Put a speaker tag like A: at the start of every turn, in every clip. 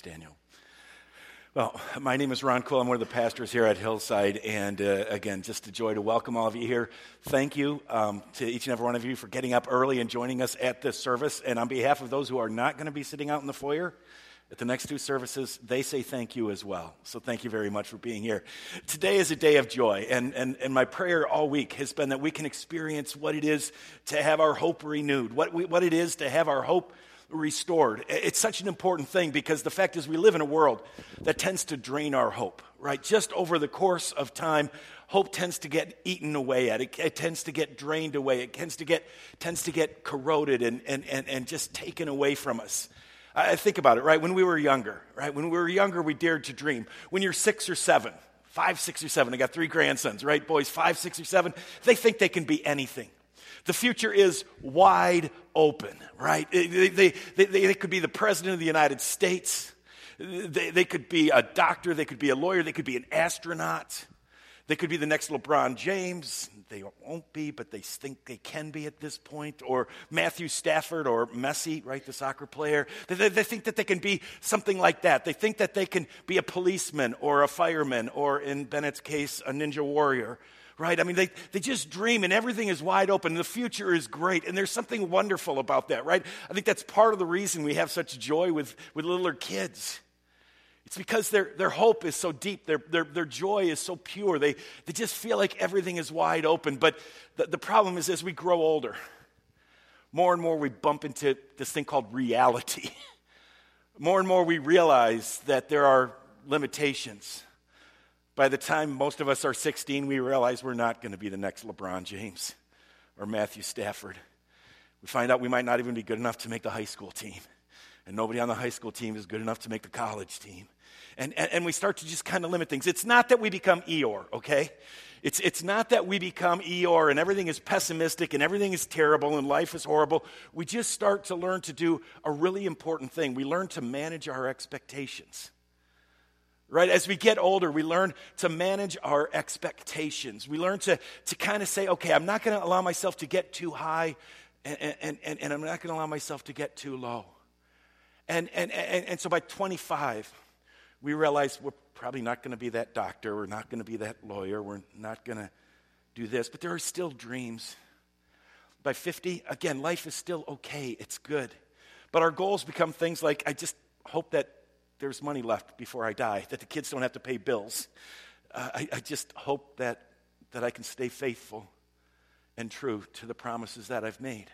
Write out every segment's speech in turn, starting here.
A: Thanks, Daniel. Well, my name is Ron Cole. I'm one of the pastors here at Hillside. And uh, again, just a joy to welcome all of you here. Thank you um, to each and every one of you for getting up early and joining us at this service. And on behalf of those who are not going to be sitting out in the foyer, at the next two services, they say thank you as well. So thank you very much for being here. Today is a day of joy, and, and, and my prayer all week has been that we can experience what it is to have our hope renewed, what, we, what it is to have our hope restored. It's such an important thing because the fact is, we live in a world that tends to drain our hope, right? Just over the course of time, hope tends to get eaten away at. It, it tends to get drained away. It tends to get, tends to get corroded and, and, and, and just taken away from us. I think about it, right? When we were younger, right? When we were younger, we dared to dream. When you're six or seven, five, six, or seven, I got three grandsons, right? Boys, five, six, or seven, they think they can be anything. The future is wide open, right? They, they, they, they, could be the president of the United States. They, they could be a doctor. They could be a lawyer. They could be an astronaut. They could be the next LeBron James. They won't be, but they think they can be at this point. Or Matthew Stafford or Messi, right, the soccer player. They, they, they, think that they can be something like that. They think that they can be a policeman or a fireman or, in Bennett's case, a ninja warrior right? I mean, they, they just dream and everything is wide open. The future is great. And there's something wonderful about that, right? I think that's part of the reason we have such joy with, with littler kids. It's because their, their hope is so deep, their, their, their joy is so pure. They, they just feel like everything is wide open. But the, the problem is, as we grow older, more and more we bump into this thing called reality. more and more we realize that there are limitations by the time most of us are 16, we realize we're not going to be the next LeBron James or Matthew Stafford. We find out we might not even be good enough to make the high school team. And nobody on the high school team is good enough to make the college team. And, and, and we start to just kind of limit things. It's not that we become Eeyore, okay? It's, it's not that we become Eeyore and everything is pessimistic and everything is terrible and life is horrible. We just start to learn to do a really important thing. We learn to manage our expectations right? As we get older, we learn to manage our expectations. We learn to, to kind of say, okay, I'm not going to allow myself to get too high, and, and, and, and I'm not going to allow myself to get too low. And, and, and, and so by 25, we realize we're probably not going to be that doctor, we're not going to be that lawyer, we're not going to do this, but there are still dreams. By 50, again, life is still okay, it's good. But our goals become things like I just hope that there's money left before I die, that the kids don't have to pay bills. Uh, I, I just hope that, that I can stay faithful and true to the promises that I've made.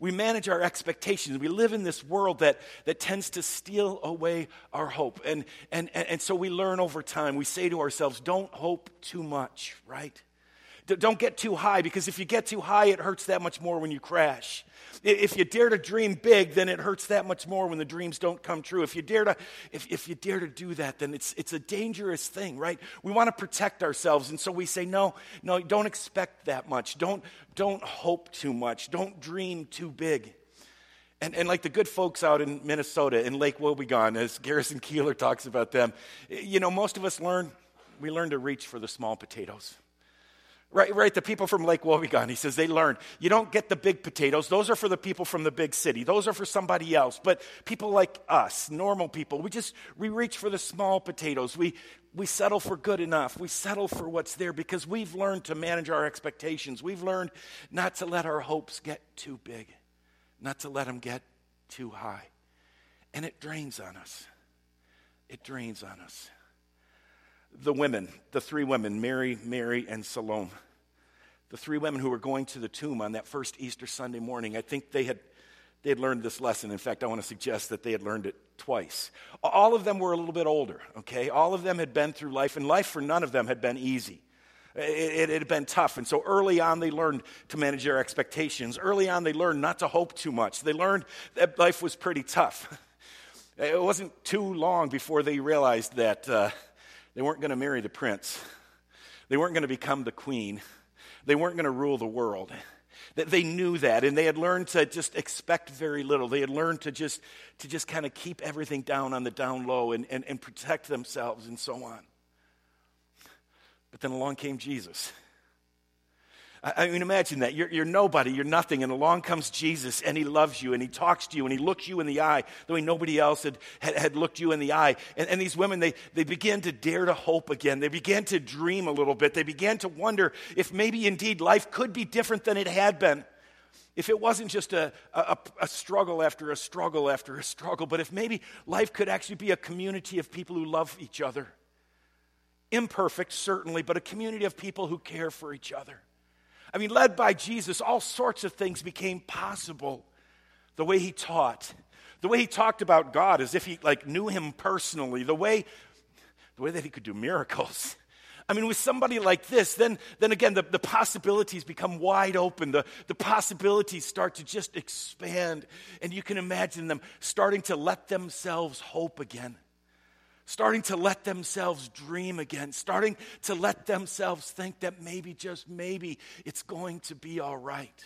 A: We manage our expectations. We live in this world that, that tends to steal away our hope. And, and, and, and so we learn over time. We say to ourselves, don't hope too much, right? Don't get too high because if you get too high, it hurts that much more when you crash. If you dare to dream big, then it hurts that much more when the dreams don't come true. If you dare to, if, if you dare to do that, then it's, it's a dangerous thing, right? We want to protect ourselves. And so we say, no, no, don't expect that much. Don't, don't hope too much. Don't dream too big. And, and like the good folks out in Minnesota, in Lake Wobegon, as Garrison Keillor talks about them, you know, most of us learn, we learn to reach for the small potatoes. Right, right. The people from Lake Wobegon, he says, they learned you don't get the big potatoes. Those are for the people from the big city. Those are for somebody else. But people like us, normal people, we just we reach for the small potatoes. We we settle for good enough. We settle for what's there because we've learned to manage our expectations. We've learned not to let our hopes get too big, not to let them get too high. And it drains on us. It drains on us the women, the three women, Mary, Mary, and Salome, the three women who were going to the tomb on that first Easter Sunday morning, I think they had, they had learned this lesson. In fact, I want to suggest that they had learned it twice. All of them were a little bit older, okay? All of them had been through life, and life for none of them had been easy. It, it, had been tough. And so early on, they learned to manage their expectations. Early on, they learned not to hope too much. They learned that life was pretty tough. It wasn't too long before they realized that. Uh, they weren't going to marry the prince, they weren't going to become the queen, they weren't going to rule the world. They knew that, and they had learned to just expect very little. They had learned to just, to just kind of keep everything down on the down low and, and, and protect themselves and so on. But then along came Jesus. I mean, imagine that. You're, you're, nobody, you're nothing, and along comes Jesus, and he loves you, and he talks to you, and he looks you in the eye, the way nobody else had, had, had looked you in the eye. And, and, these women, they, they began to dare to hope again. They began to dream a little bit. They began to wonder if maybe indeed life could be different than it had been. If it wasn't just a, a, a struggle after a struggle after a struggle, but if maybe life could actually be a community of people who love each other. Imperfect, certainly, but a community of people who care for each other. I mean, led by Jesus, all sorts of things became possible. The way he taught, the way he talked about God as if he like knew him personally, the way, the way that he could do miracles. I mean, with somebody like this, then, then again, the, the possibilities become wide open. The, the possibilities start to just expand. And you can imagine them starting to let themselves hope again starting to let themselves dream again, starting to let themselves think that maybe, just maybe, it's going to be all right.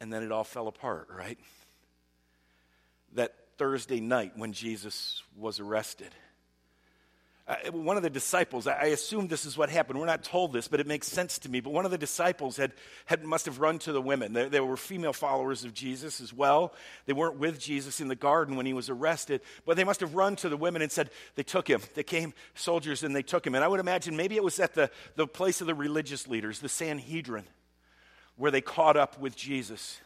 A: And then it all fell apart, right? That Thursday night when Jesus was arrested Uh, one of the disciples, I assume this is what happened. We're not told this, but it makes sense to me. But one of the disciples had, had must have run to the women. There, there were female followers of Jesus as well. They weren't with Jesus in the garden when he was arrested, but they must have run to the women and said, They took him. They came, soldiers, and they took him. And I would imagine maybe it was at the, the place of the religious leaders, the Sanhedrin, where they caught up with Jesus.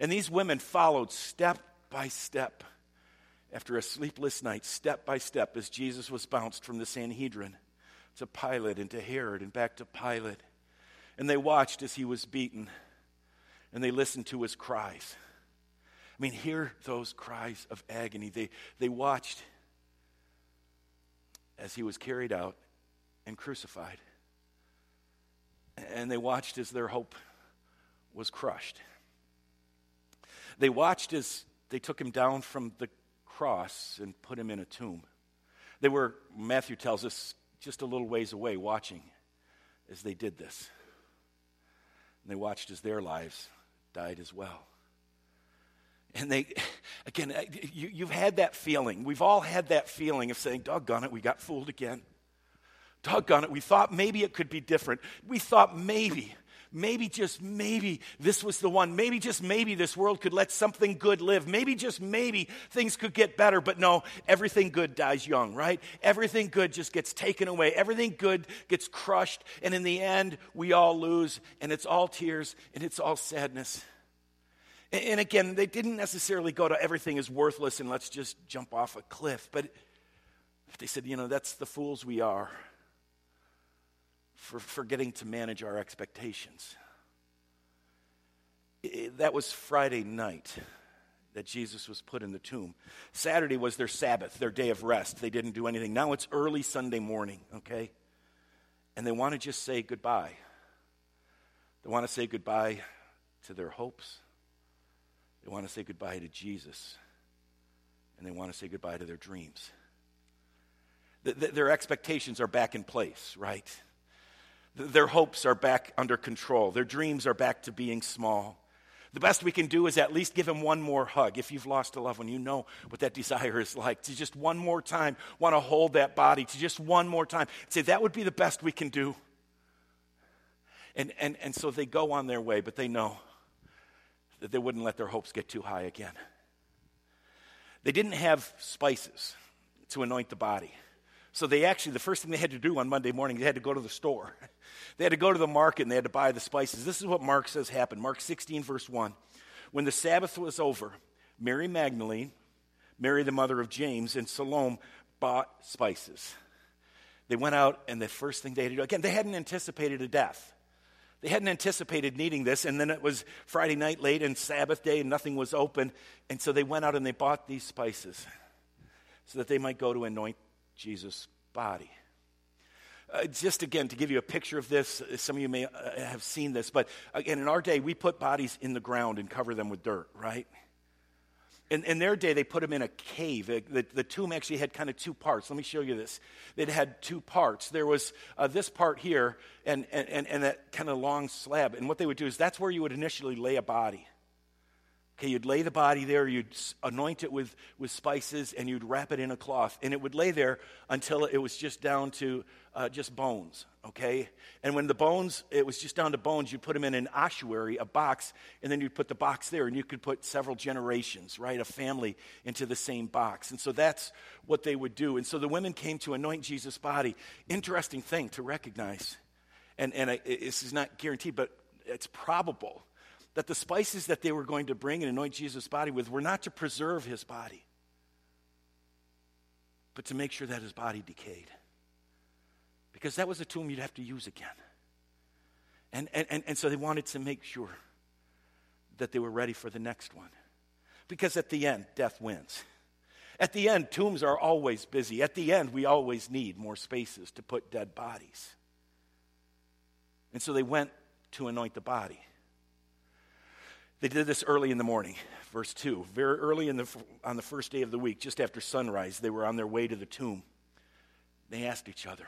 A: And these women followed step by step after a sleepless night, step by step, as Jesus was bounced from the Sanhedrin to Pilate and to Herod and back to Pilate. And they watched as he was beaten and they listened to his cries. I mean, hear those cries of agony. They, they watched as he was carried out and crucified. And they watched as their hope was crushed. They watched as they took him down from the cross and put him in a tomb. They were, Matthew tells us, just a little ways away watching as they did this. And they watched as their lives died as well. And they, again, you, you've had that feeling. We've all had that feeling of saying, doggone it, we got fooled again. Doggone it, we thought maybe it could be different. We thought maybe maybe just maybe this was the one. Maybe just maybe this world could let something good live. Maybe just maybe things could get better. But no, everything good dies young, right? Everything good just gets taken away. Everything good gets crushed. And in the end, we all lose. And it's all tears and it's all sadness. And again, they didn't necessarily go to everything is worthless and let's just jump off a cliff. But they said, you know, that's the fools we are for forgetting to manage our expectations. That was Friday night that Jesus was put in the tomb. Saturday was their Sabbath, their day of rest. They didn't do anything. Now it's early Sunday morning, okay? And they want to just say goodbye. They want to say goodbye to their hopes. They want to say goodbye to Jesus. And they want to say goodbye to their dreams. their expectations are back in place, right? Their hopes are back under control. Their dreams are back to being small. The best we can do is at least give him one more hug. If you've lost a loved one, you know what that desire is like. To just one more time want to hold that body, to just one more time say, that would be the best we can do. And, and, and so they go on their way, but they know that they wouldn't let their hopes get too high again. They didn't have spices to anoint the body. So they actually, the first thing they had to do on Monday morning, they had to go to the store. They had to go to the market and they had to buy the spices. This is what Mark says happened. Mark 16, verse 1. When the Sabbath was over, Mary Magdalene, Mary the mother of James, and Salome bought spices. They went out, and the first thing they had to do, again, they hadn't anticipated a death. They hadn't anticipated needing this, and then it was Friday night late and Sabbath day, and nothing was open. And so they went out and they bought these spices so that they might go to anoint Jesus' body. Uh, just again, to give you a picture of this, uh, some of you may uh, have seen this, but again, in our day, we put bodies in the ground and cover them with dirt, right? In, in their day, they put them in a cave. The, the, tomb actually had kind of two parts. Let me show you this. It had two parts. There was uh, this part here and, and, and that kind of long slab. And what they would do is that's where you would initially lay a body, Okay, you'd lay the body there, you'd anoint it with, with spices, and you'd wrap it in a cloth. And it would lay there until it was just down to uh, just bones, okay? And when the bones, it was just down to bones, you'd put them in an ossuary, a box, and then you'd put the box there, and you could put several generations, right, a family into the same box. And so that's what they would do. And so the women came to anoint Jesus' body. Interesting thing to recognize. And, and I, this is not guaranteed, but it's probable that the spices that they were going to bring and anoint Jesus' body with were not to preserve his body, but to make sure that his body decayed. Because that was a tomb you'd have to use again. And, and, and, so they wanted to make sure that they were ready for the next one. Because at the end, death wins. At the end, tombs are always busy. At the end, we always need more spaces to put dead bodies. And so they went to anoint the body. They did this early in the morning. Verse 2. Very early in the, on the first day of the week, just after sunrise, they were on their way to the tomb. They asked each other,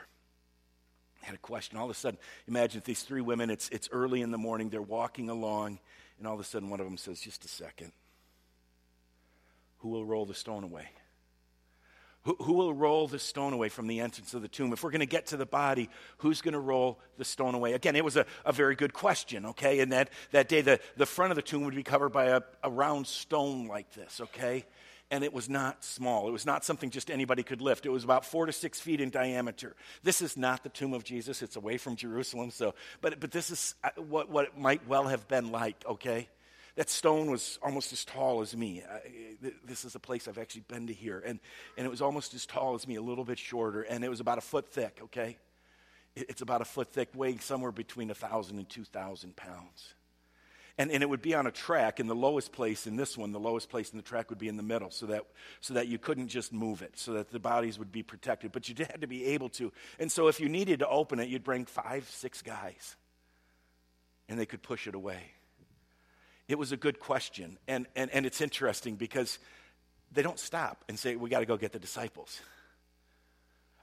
A: had a question. All of a sudden, imagine these three women, it's, it's early in the morning, they're walking along, and all of a sudden one of them says, Just a second. Who will roll the stone away? Who, who will roll the stone away from the entrance of the tomb? If we're going to get to the body, who's going to roll the stone away? Again, it was a, a very good question, okay? And that, that day, the, the front of the tomb would be covered by a, a round stone like this, okay? and it was not small. It was not something just anybody could lift. It was about four to six feet in diameter. This is not the tomb of Jesus. It's away from Jerusalem. So, but but this is uh, what what it might well have been like. Okay, that stone was almost as tall as me. I, this is a place I've actually been to here. And, and it was almost as tall as me, a little bit shorter. And it was about a foot thick, okay? It's about a foot thick, weighing somewhere between 1,000 and 2,000 pounds. And, and it would be on a track, and the lowest place in this one, the lowest place in the track would be in the middle, so that, so that you couldn't just move it, so that the bodies would be protected. But you had to be able to. And so if you needed to open it, you'd bring five, six guys, and they could push it away. It was a good question. And, and, and it's interesting because they don't stop and say, we got to go get the disciples.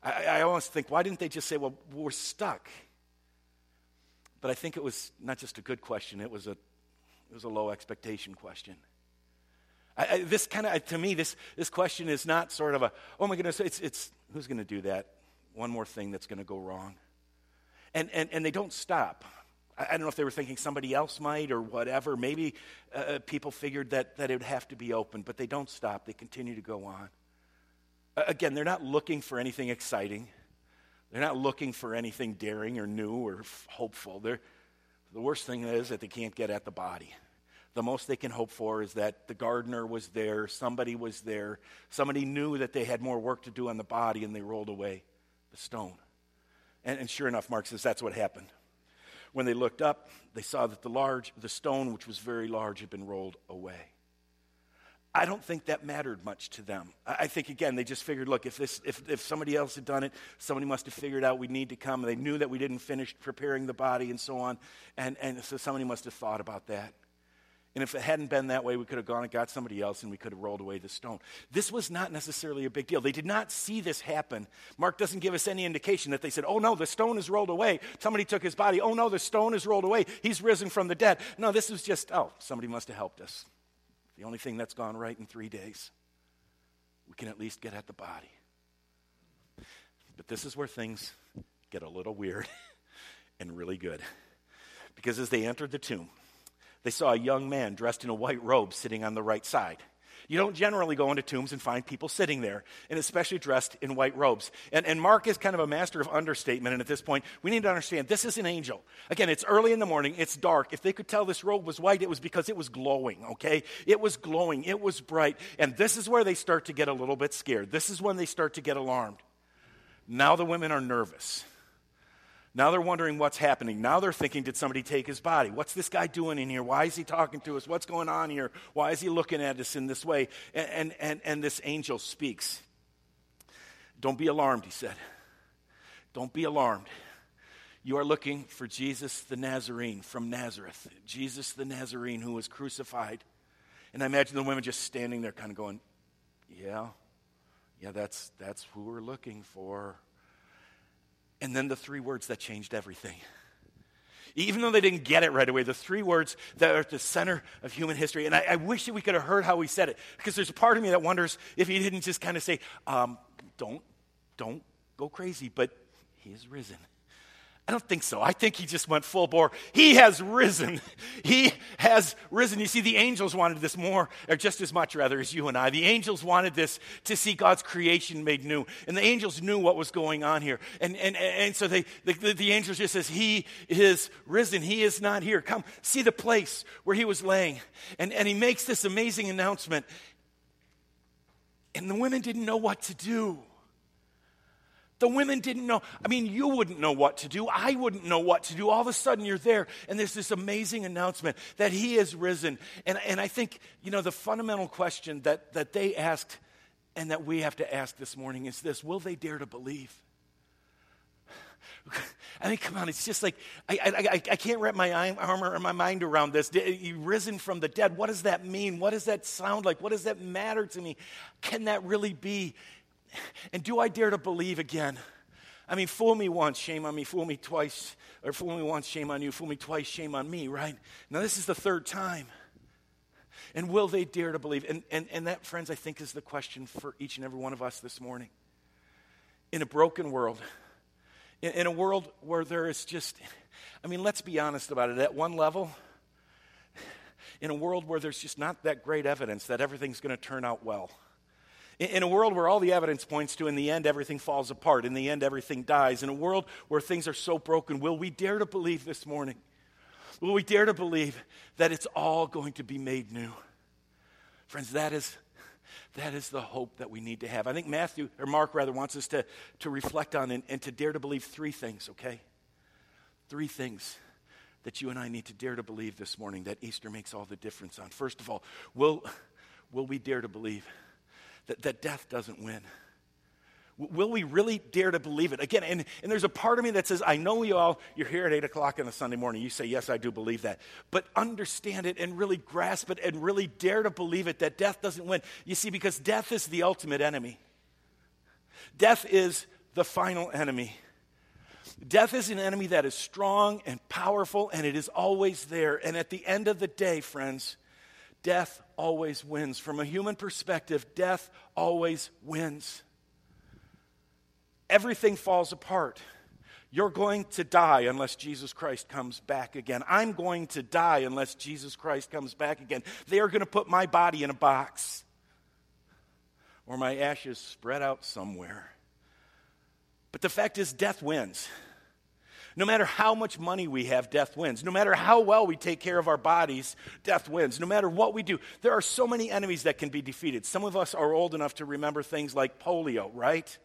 A: I, I almost think, why didn't they just say, well, we're stuck? But I think it was not just a good question, it was a, it was a low expectation question. I, I, this kind of, to me, this, this question is not sort of a, oh my goodness, it's, it's who's going to do that? One more thing that's going to go wrong. And, and, and they don't stop. I, don't know if they were thinking somebody else might or whatever. Maybe uh, uh, people figured that, that it would have to be open, but they don't stop. They continue to go on. Again, they're not looking for anything exciting. They're not looking for anything daring or new or f- hopeful. They're, the worst thing is that they can't get at the body. The most they can hope for is that the gardener was there, somebody was there, somebody knew that they had more work to do on the body, and they rolled away the stone. And, and sure enough, Mark says that's what happened. When they looked up, they saw that the large, the stone, which was very large, had been rolled away. I don't think that mattered much to them. I think, again, they just figured, look, if, this, if, if somebody else had done it, somebody must have figured out we need to come. They knew that we didn't finish preparing the body and so on. And, and so somebody must have thought about that. And if it hadn't been that way, we could have gone and got somebody else and we could have rolled away the stone. This was not necessarily a big deal. They did not see this happen. Mark doesn't give us any indication that they said, oh no, the stone is rolled away. Somebody took his body. Oh no, the stone is rolled away. He's risen from the dead. No, this was just, oh, somebody must have helped us. The only thing that's gone right in three days. We can at least get at the body. But this is where things get a little weird and really good. Because as they entered the tomb, they saw a young man dressed in a white robe sitting on the right side. You don't generally go into tombs and find people sitting there, and especially dressed in white robes. And, and Mark is kind of a master of understatement, and at this point, we need to understand this is an angel. Again, it's early in the morning, it's dark. If they could tell this robe was white, it was because it was glowing, okay? It was glowing, it was bright. And this is where they start to get a little bit scared. This is when they start to get alarmed. Now the women are nervous. Now they're wondering what's happening. Now they're thinking, did somebody take his body? What's this guy doing in here? Why is he talking to us? What's going on here? Why is he looking at us in this way? And, and, and, and this angel speaks. Don't be alarmed, he said. Don't be alarmed. You are looking for Jesus the Nazarene from Nazareth. Jesus the Nazarene who was crucified. And I imagine the women just standing there kind of going, Yeah, yeah, that's, that's who we're looking for. And then the three words that changed everything. even though they didn't get it right away, the three words that are at the center of human history. And I, I wish that we could have heard how he said it, because there's a part of me that wonders if he didn't just kind of say, um, don't, don't go crazy, but he is risen. I don't think so. I think he just went full bore. He has risen. He has risen. You see, the angels wanted this more, or just as much, rather, as you and I. The angels wanted this to see God's creation made new. And the angels knew what was going on here. And, and, and so they, the, the, the angels just says, He is risen. He is not here. Come see the place where he was laying. And, and he makes this amazing announcement. And the women didn't know what to do. The women didn't know. I mean, you wouldn't know what to do. I wouldn't know what to do. All of a sudden, you're there, and there's this amazing announcement that He has risen. And, and I think, you know, the fundamental question that, that they asked and that we have to ask this morning is this Will they dare to believe? I mean, come on, it's just like, I, I, I can't wrap my arm or my mind around this. You risen from the dead. What does that mean? What does that sound like? What does that matter to me? Can that really be? And do I dare to believe again? I mean, fool me once, shame on me. Fool me twice, or fool me once, shame on you. Fool me twice, shame on me, right? Now, this is the third time. And will they dare to believe? And, and, and that, friends, I think is the question for each and every one of us this morning. In a broken world, in, in a world where there is just, I mean, let's be honest about it. At one level, in a world where there's just not that great evidence that everything's going to turn out well in a world where all the evidence points to, in the end, everything falls apart. In the end, everything dies. In a world where things are so broken, will we dare to believe this morning? Will we dare to believe that it's all going to be made new? Friends, that is, that is the hope that we need to have. I think Matthew, or Mark rather, wants us to, to reflect on and, and to dare to believe three things, okay? Three things that you and I need to dare to believe this morning that Easter makes all the difference on. First of all, will, will we dare to believe? That, that death doesn't win? Will we really dare to believe it? Again, and, and there's a part of me that says, I know you all, you're here at 8 o'clock on a Sunday morning. You say, Yes, I do believe that. But understand it and really grasp it and really dare to believe it that death doesn't win. You see, because death is the ultimate enemy, death is the final enemy. Death is an enemy that is strong and powerful, and it is always there. And at the end of the day, friends, death always wins. From a human perspective, death always wins. Everything falls apart. You're going to die unless Jesus Christ comes back again. I'm going to die unless Jesus Christ comes back again. They are going to put my body in a box or my ashes spread out somewhere. But the fact is, death wins. No matter how much money we have, death wins. No matter how well we take care of our bodies, death wins. No matter what we do, there are so many enemies that can be defeated. Some of us are old enough to remember things like polio, right?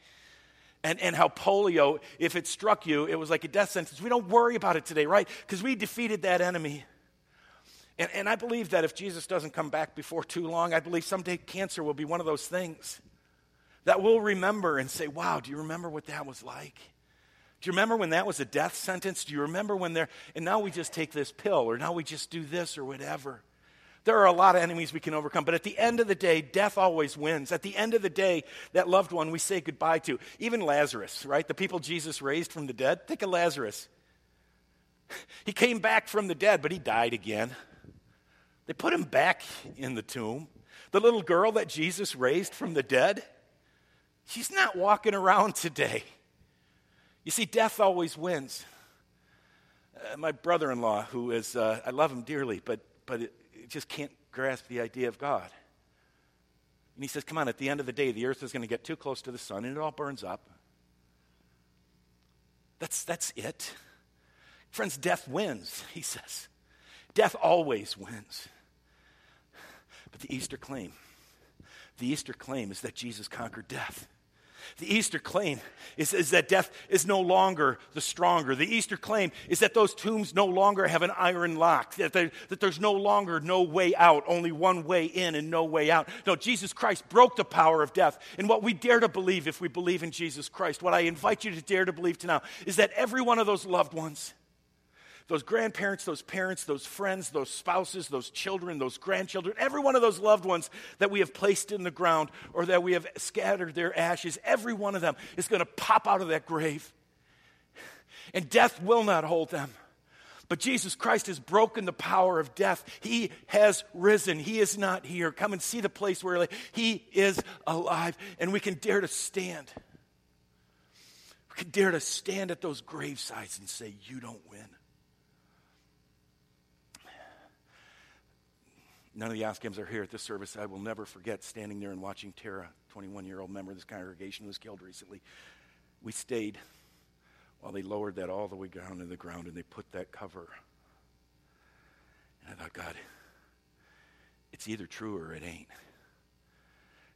A: And, and how polio, if it struck you, it was like a death sentence. We don't worry about it today, right? Because we defeated that enemy. And, and I believe that if Jesus doesn't come back before too long, I believe someday cancer will be one of those things that we'll remember and say, wow, do you remember what that was like? Do you remember when that was a death sentence? Do you remember when there, and now we just take this pill, or now we just do this, or whatever? There are a lot of enemies we can overcome, but at the end of the day, death always wins. At the end of the day, that loved one we say goodbye to, even Lazarus, right? The people Jesus raised from the dead. Think of Lazarus. He came back from the dead, but he died again. They put him back in the tomb. The little girl that Jesus raised from the dead, she's not walking around today. You see, death always wins. Uh, my brother in law, who is, uh, I love him dearly, but, but it, it just can't grasp the idea of God. And he says, Come on, at the end of the day, the earth is going to get too close to the sun and it all burns up. That's, that's it. Friends, death wins, he says. Death always wins. But the Easter claim, the Easter claim is that Jesus conquered death. The Easter claim is, is, that death is no longer the stronger. The Easter claim is that those tombs no longer have an iron lock, that, that there's no longer no way out, only one way in and no way out. No, Jesus Christ broke the power of death. And what we dare to believe if we believe in Jesus Christ, what I invite you to dare to believe to now, is that every one of those loved ones those grandparents, those parents, those friends, those spouses, those children, those grandchildren, every one of those loved ones that we have placed in the ground or that we have scattered their ashes, every one of them is going to pop out of that grave. And death will not hold them. But Jesus Christ has broken the power of death. He has risen. He is not here. Come and see the place where He is alive, and we can dare to stand. We can dare to stand at those gravesides and say, You don't win. None of the Oskims are here at this service. I will never forget standing there and watching Tara, 21 year old member of this congregation who was killed recently. We stayed while they lowered that all the way down to the ground and they put that cover. And I thought, God, it's either true or it ain't.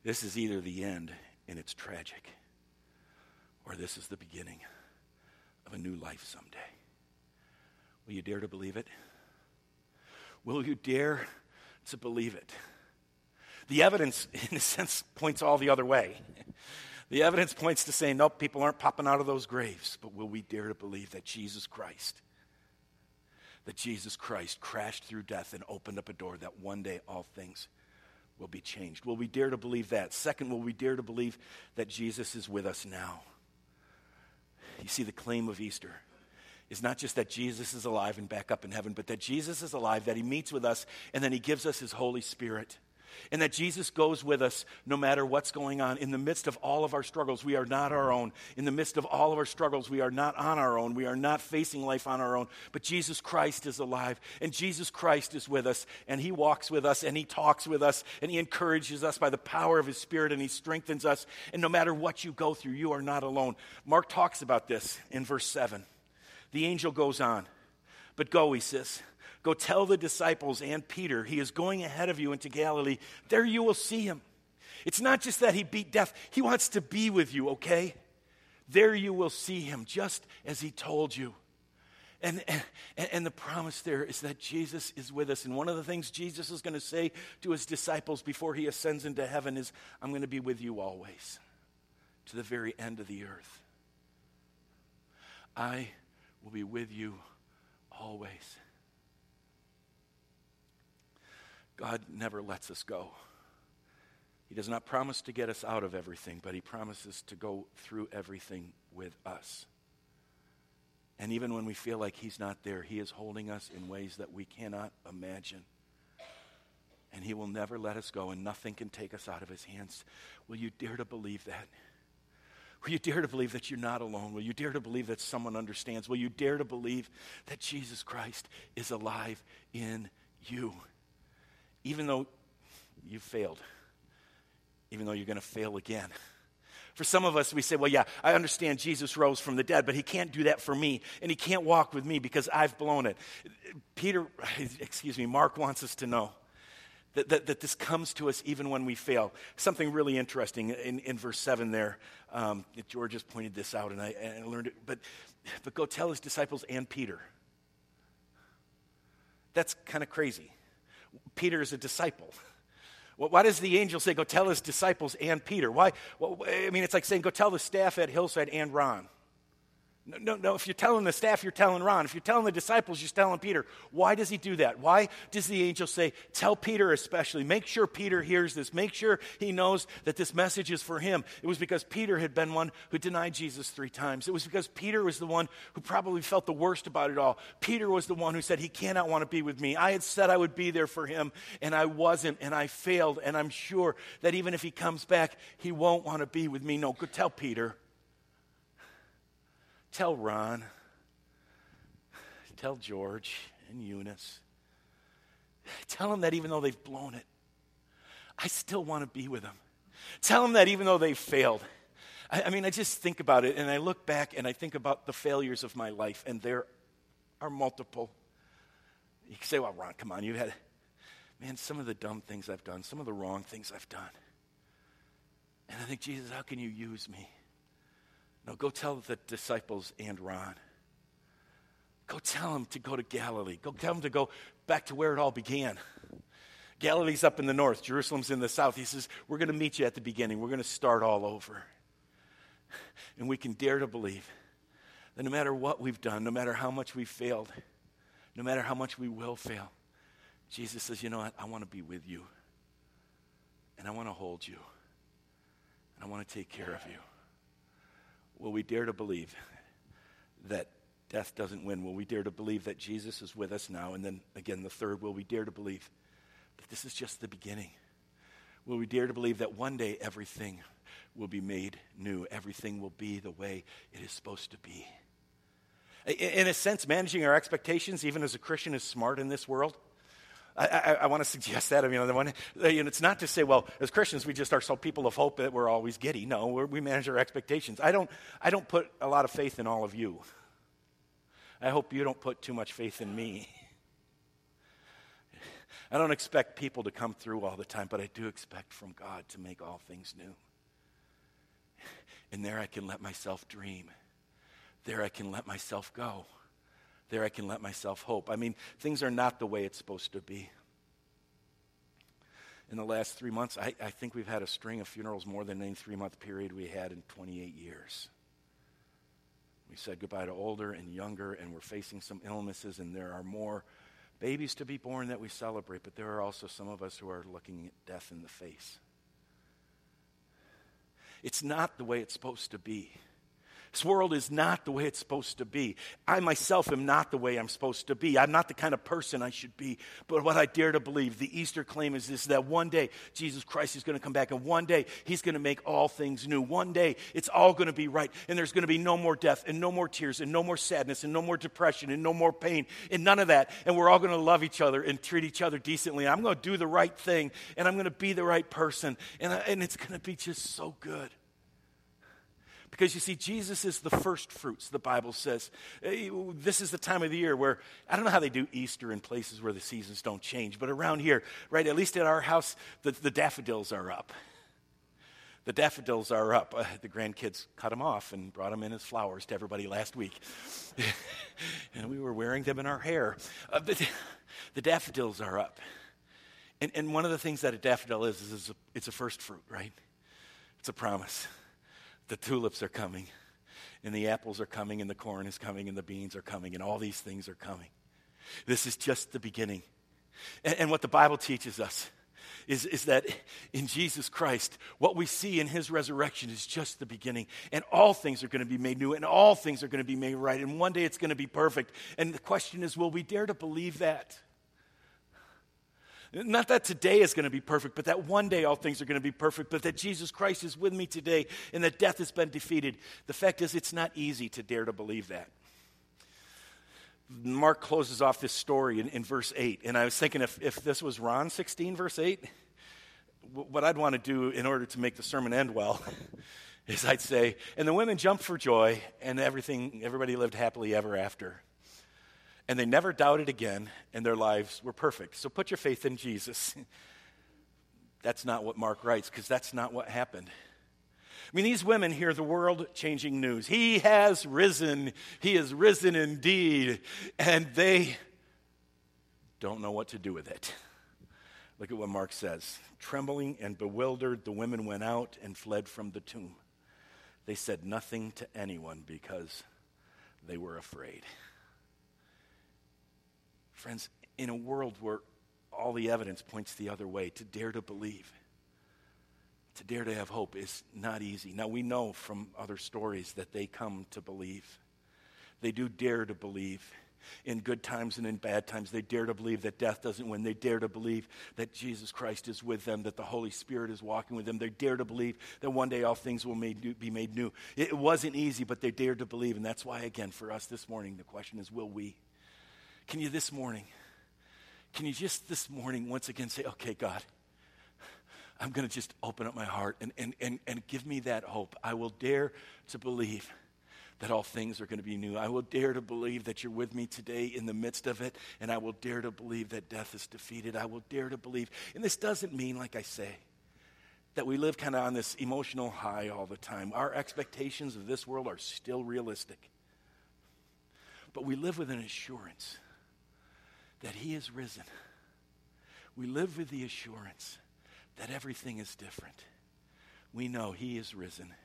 A: This is either the end and it's tragic, or this is the beginning of a new life someday. Will you dare to believe it? Will you dare to believe it? The evidence, in a sense, points all the other way. The evidence points to saying, nope, people aren't popping out of those graves. But will we dare to believe that Jesus Christ, that Jesus Christ crashed through death and opened up a door that one day all things will be changed? Will we dare to believe that? Second, will we dare to believe that Jesus is with us now? You see, the claim of Easter is not just that Jesus is alive and back up in heaven, but that Jesus is alive, that he meets with us, and then he gives us his Holy Spirit and that Jesus goes with us no matter what's going on. In the midst of all of our struggles, we are not our own. In the midst of all of our struggles, we are not on our own. We are not facing life on our own. But Jesus Christ is alive, and Jesus Christ is with us, and He walks with us, and He talks with us, and He encourages us by the power of His Spirit, and He strengthens us. And no matter what you go through, you are not alone. Mark talks about this in verse 7. The angel goes on, but go, he says. Go tell the disciples and Peter, he is going ahead of you into Galilee. There you will see him. It's not just that he beat death, he wants to be with you, okay? There you will see him, just as he told you. And, and, and the promise there is that Jesus is with us. And one of the things Jesus is going to say to his disciples before he ascends into heaven is, I'm going to be with you always, to the very end of the earth. I will be with you always. God never lets us go. He does not promise to get us out of everything, but He promises to go through everything with us. And even when we feel like He's not there, He is holding us in ways that we cannot imagine. And He will never let us go, and nothing can take us out of His hands. Will you dare to believe that? Will you dare to believe that you're not alone? Will you dare to believe that someone understands? Will you dare to believe that Jesus Christ is alive in you? even though you failed, even though you're going to fail again. For some of us, we say, well, yeah, I understand Jesus rose from the dead, but he can't do that for me, and he can't walk with me because I've blown it. Peter, excuse me, Mark wants us to know that, that, that this comes to us even when we fail. Something really interesting in, in verse 7 there. Um, George just pointed this out, and I, and I learned it. But, but go tell his disciples and Peter. That's kind of crazy. Peter is a disciple. Why does the angel say, go tell his disciples and Peter? Why? I mean, it's like saying, go tell the staff at Hillside and Ron. No, no, no, if you're telling the staff, you're telling Ron. If you're telling the disciples, you're telling Peter. Why does he do that? Why does the angel say, tell Peter especially? Make sure Peter hears this. Make sure he knows that this message is for him. It was because Peter had been one who denied Jesus three times. It was because Peter was the one who probably felt the worst about it all. Peter was the one who said, he cannot want to be with me. I had said I would be there for him, and I wasn't, and I failed, and I'm sure that even if he comes back, he won't want to be with me. No, go tell Peter. Tell Ron. Tell George and Eunice. Tell them that even though they've blown it, I still want to be with them. Tell them that even though they've failed. I, I, mean, I just think about it and I look back and I think about the failures of my life, and there are multiple. You can say, well, Ron, come on, you had, man, some of the dumb things I've done, some of the wrong things I've done. And I think, Jesus, how can you use me? No, go tell the disciples and Ron. Go tell them to go to Galilee. Go tell them to go back to where it all began. Galilee's up in the north, Jerusalem's in the south. He says, We're going to meet you at the beginning. We're going to start all over. And we can dare to believe that no matter what we've done, no matter how much we've failed, no matter how much we will fail, Jesus says, You know what? I want to be with you. And I want to hold you. And I want to take care of you will we dare to believe that death doesn't win? Will we dare to believe that Jesus is with us now? And then again, the third, will we dare to believe that this is just the beginning? Will we dare to believe that one day everything will be made new? Everything will be the way it is supposed to be. In a sense, managing our expectations, even as a Christian, is smart in this world. I, I, I want to suggest that. I mean, one, uh, you know, it's not to say, well, as Christians, we just are so people of hope that we're always giddy. No, we manage our expectations. I don't, I don't put a lot of faith in all of you. I hope you don't put too much faith in me. I don't expect people to come through all the time, but I do expect from God to make all things new. And there I can let myself dream. There I can let myself go there I can let myself hope. I mean, things are not the way it's supposed to be. In the last three months, I, I think we've had a string of funerals more than any three month period we had in 28 years. We said goodbye to older and younger, and we're facing some illnesses, and there are more babies to be born that we celebrate, but there are also some of us who are looking at death in the face. It's not the way it's supposed to be. This world is not the way it's supposed to be. I myself am not the way I'm supposed to be. I'm not the kind of person I should be. But what I dare to believe, the Easter claim is this that one day Jesus Christ is going to come back, and one day he's going to make all things new. One day it's all going to be right, and there's going to be no more death, and no more tears, and no more sadness, and no more depression, and no more pain, and none of that. And we're all going to love each other and treat each other decently. And I'm going to do the right thing, and I'm going to be the right person, and, I, and it's going to be just so good. Because you see, Jesus is the first fruits, the Bible says. Eh, this is the time of the year where, I don't know how they do Easter in places where the seasons don't change, but around here, right, at least at our house, the, the daffodils are up. The daffodils are up. Uh, the grandkids cut them off and brought them in as flowers to everybody last week. and we were wearing them in our hair. Uh, the, the daffodils are up. And, and one of the things that a daffodil is, is it's a, it's a first fruit, right? It's a promise the tulips are coming, and the apples are coming, and the corn is coming, and the beans are coming, and all these things are coming. This is just the beginning. And, and what the Bible teaches us is, is that in Jesus Christ, what we see in his resurrection is just the beginning. And all things are going to be made new, and all things are going to be made right. And one day it's going to be perfect. And the question is will we dare to believe that? Not that today is going to be perfect, but that one day all things are going to be perfect, but that Jesus Christ is with me today and that death has been defeated. The fact is, it's not easy to dare to believe that. Mark closes off this story in, in verse 8, and I was thinking if, if this was Ron 16, verse 8, what I'd want to do in order to make the sermon end well is I'd say, and the women jumped for joy, and everything, everybody lived happily ever after and they never doubted again, and their lives were perfect. So put your faith in Jesus. that's not what Mark writes, because that's not what happened. I mean, these women hear the world changing news. He has risen. He has risen indeed. And they don't know what to do with it. Look at what Mark says. Trembling and bewildered, the women went out and fled from the tomb. They said nothing to anyone because they were afraid. Friends, in a world where all the evidence points the other way, to dare to believe, to dare to have hope is not easy. Now, we know from other stories that they come to believe. They do dare to believe. In good times and in bad times, they dare to believe that death doesn't win. They dare to believe that Jesus Christ is with them, that the Holy Spirit is walking with them. They dare to believe that one day all things will made, be made new. It wasn't easy, but they dared to believe. And that's why, again, for us this morning, the question is will we? Can you this morning, can you just this morning once again say, okay, God, I'm going to just open up my heart and, and, and, and give me that hope. I will dare to believe that all things are going to be new. I will dare to believe that you're with me today in the midst of it, and I will dare to believe that death is defeated. I will dare to believe. And this doesn't mean, like I say, that we live kind of on this emotional high all the time. Our expectations of this world are still realistic. But we live with an assurance that He is risen. We live with the assurance that everything is different. We know He is risen,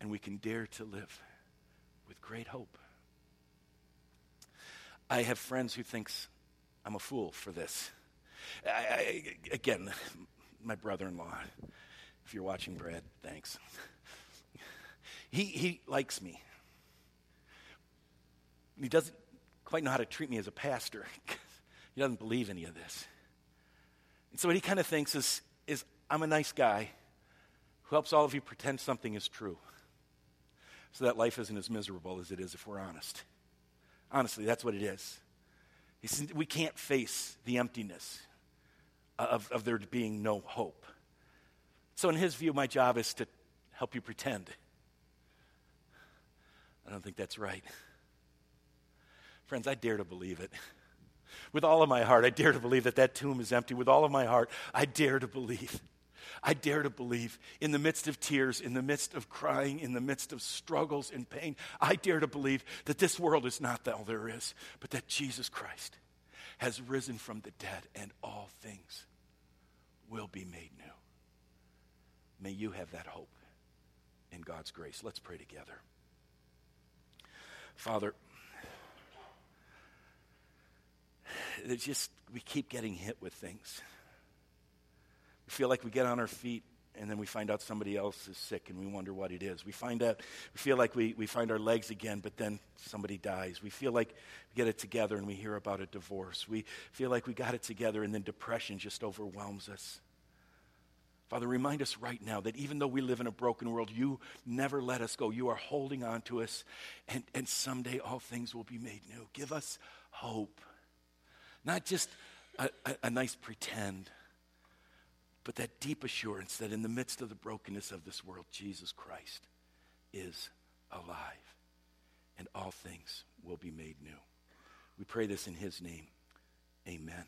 A: and we can dare to live with great hope. I have friends who thinks I'm a fool for this. I, I, again, my brother-in-law. If you're watching, Brad, thanks. He he likes me he doesn't quite know how to treat me as a pastor. he doesn't believe any of this. And so what he kind of thinks is, is I'm a nice guy who helps all of you pretend something is true so that life isn't as miserable as it is if we're honest. Honestly, that's what it is. He says, we can't face the emptiness of, of there being no hope. So, in his view, my job is to help you pretend. I don't think that's right. Friends, I dare to believe it. With all of my heart, I dare to believe that that tomb is empty. With all of my heart, I dare to believe. I dare to believe in the midst of tears, in the midst of crying, in the midst of struggles and pain, I dare to believe that this world is not all there is, but that Jesus Christ has risen from the dead and all things will be made new. May you have that hope in God's grace. Let's pray together. Father, it's just, we keep getting hit with things. We feel like we get on our feet and then we find out somebody else is sick and we wonder what it is. We find out, we feel like we, we find our legs again, but then somebody dies. We feel like we get it together and we hear about a divorce. We feel like we got it together and then depression just overwhelms us. Father, remind us right now that even though we live in a broken world, you never let us go. You are holding on to us, and, and someday all things will be made new. Give us hope. Not just a, a, a nice pretend, but that deep assurance that in the midst of the brokenness of this world, Jesus Christ is alive, and all things will be made new. We pray this in his name. Amen.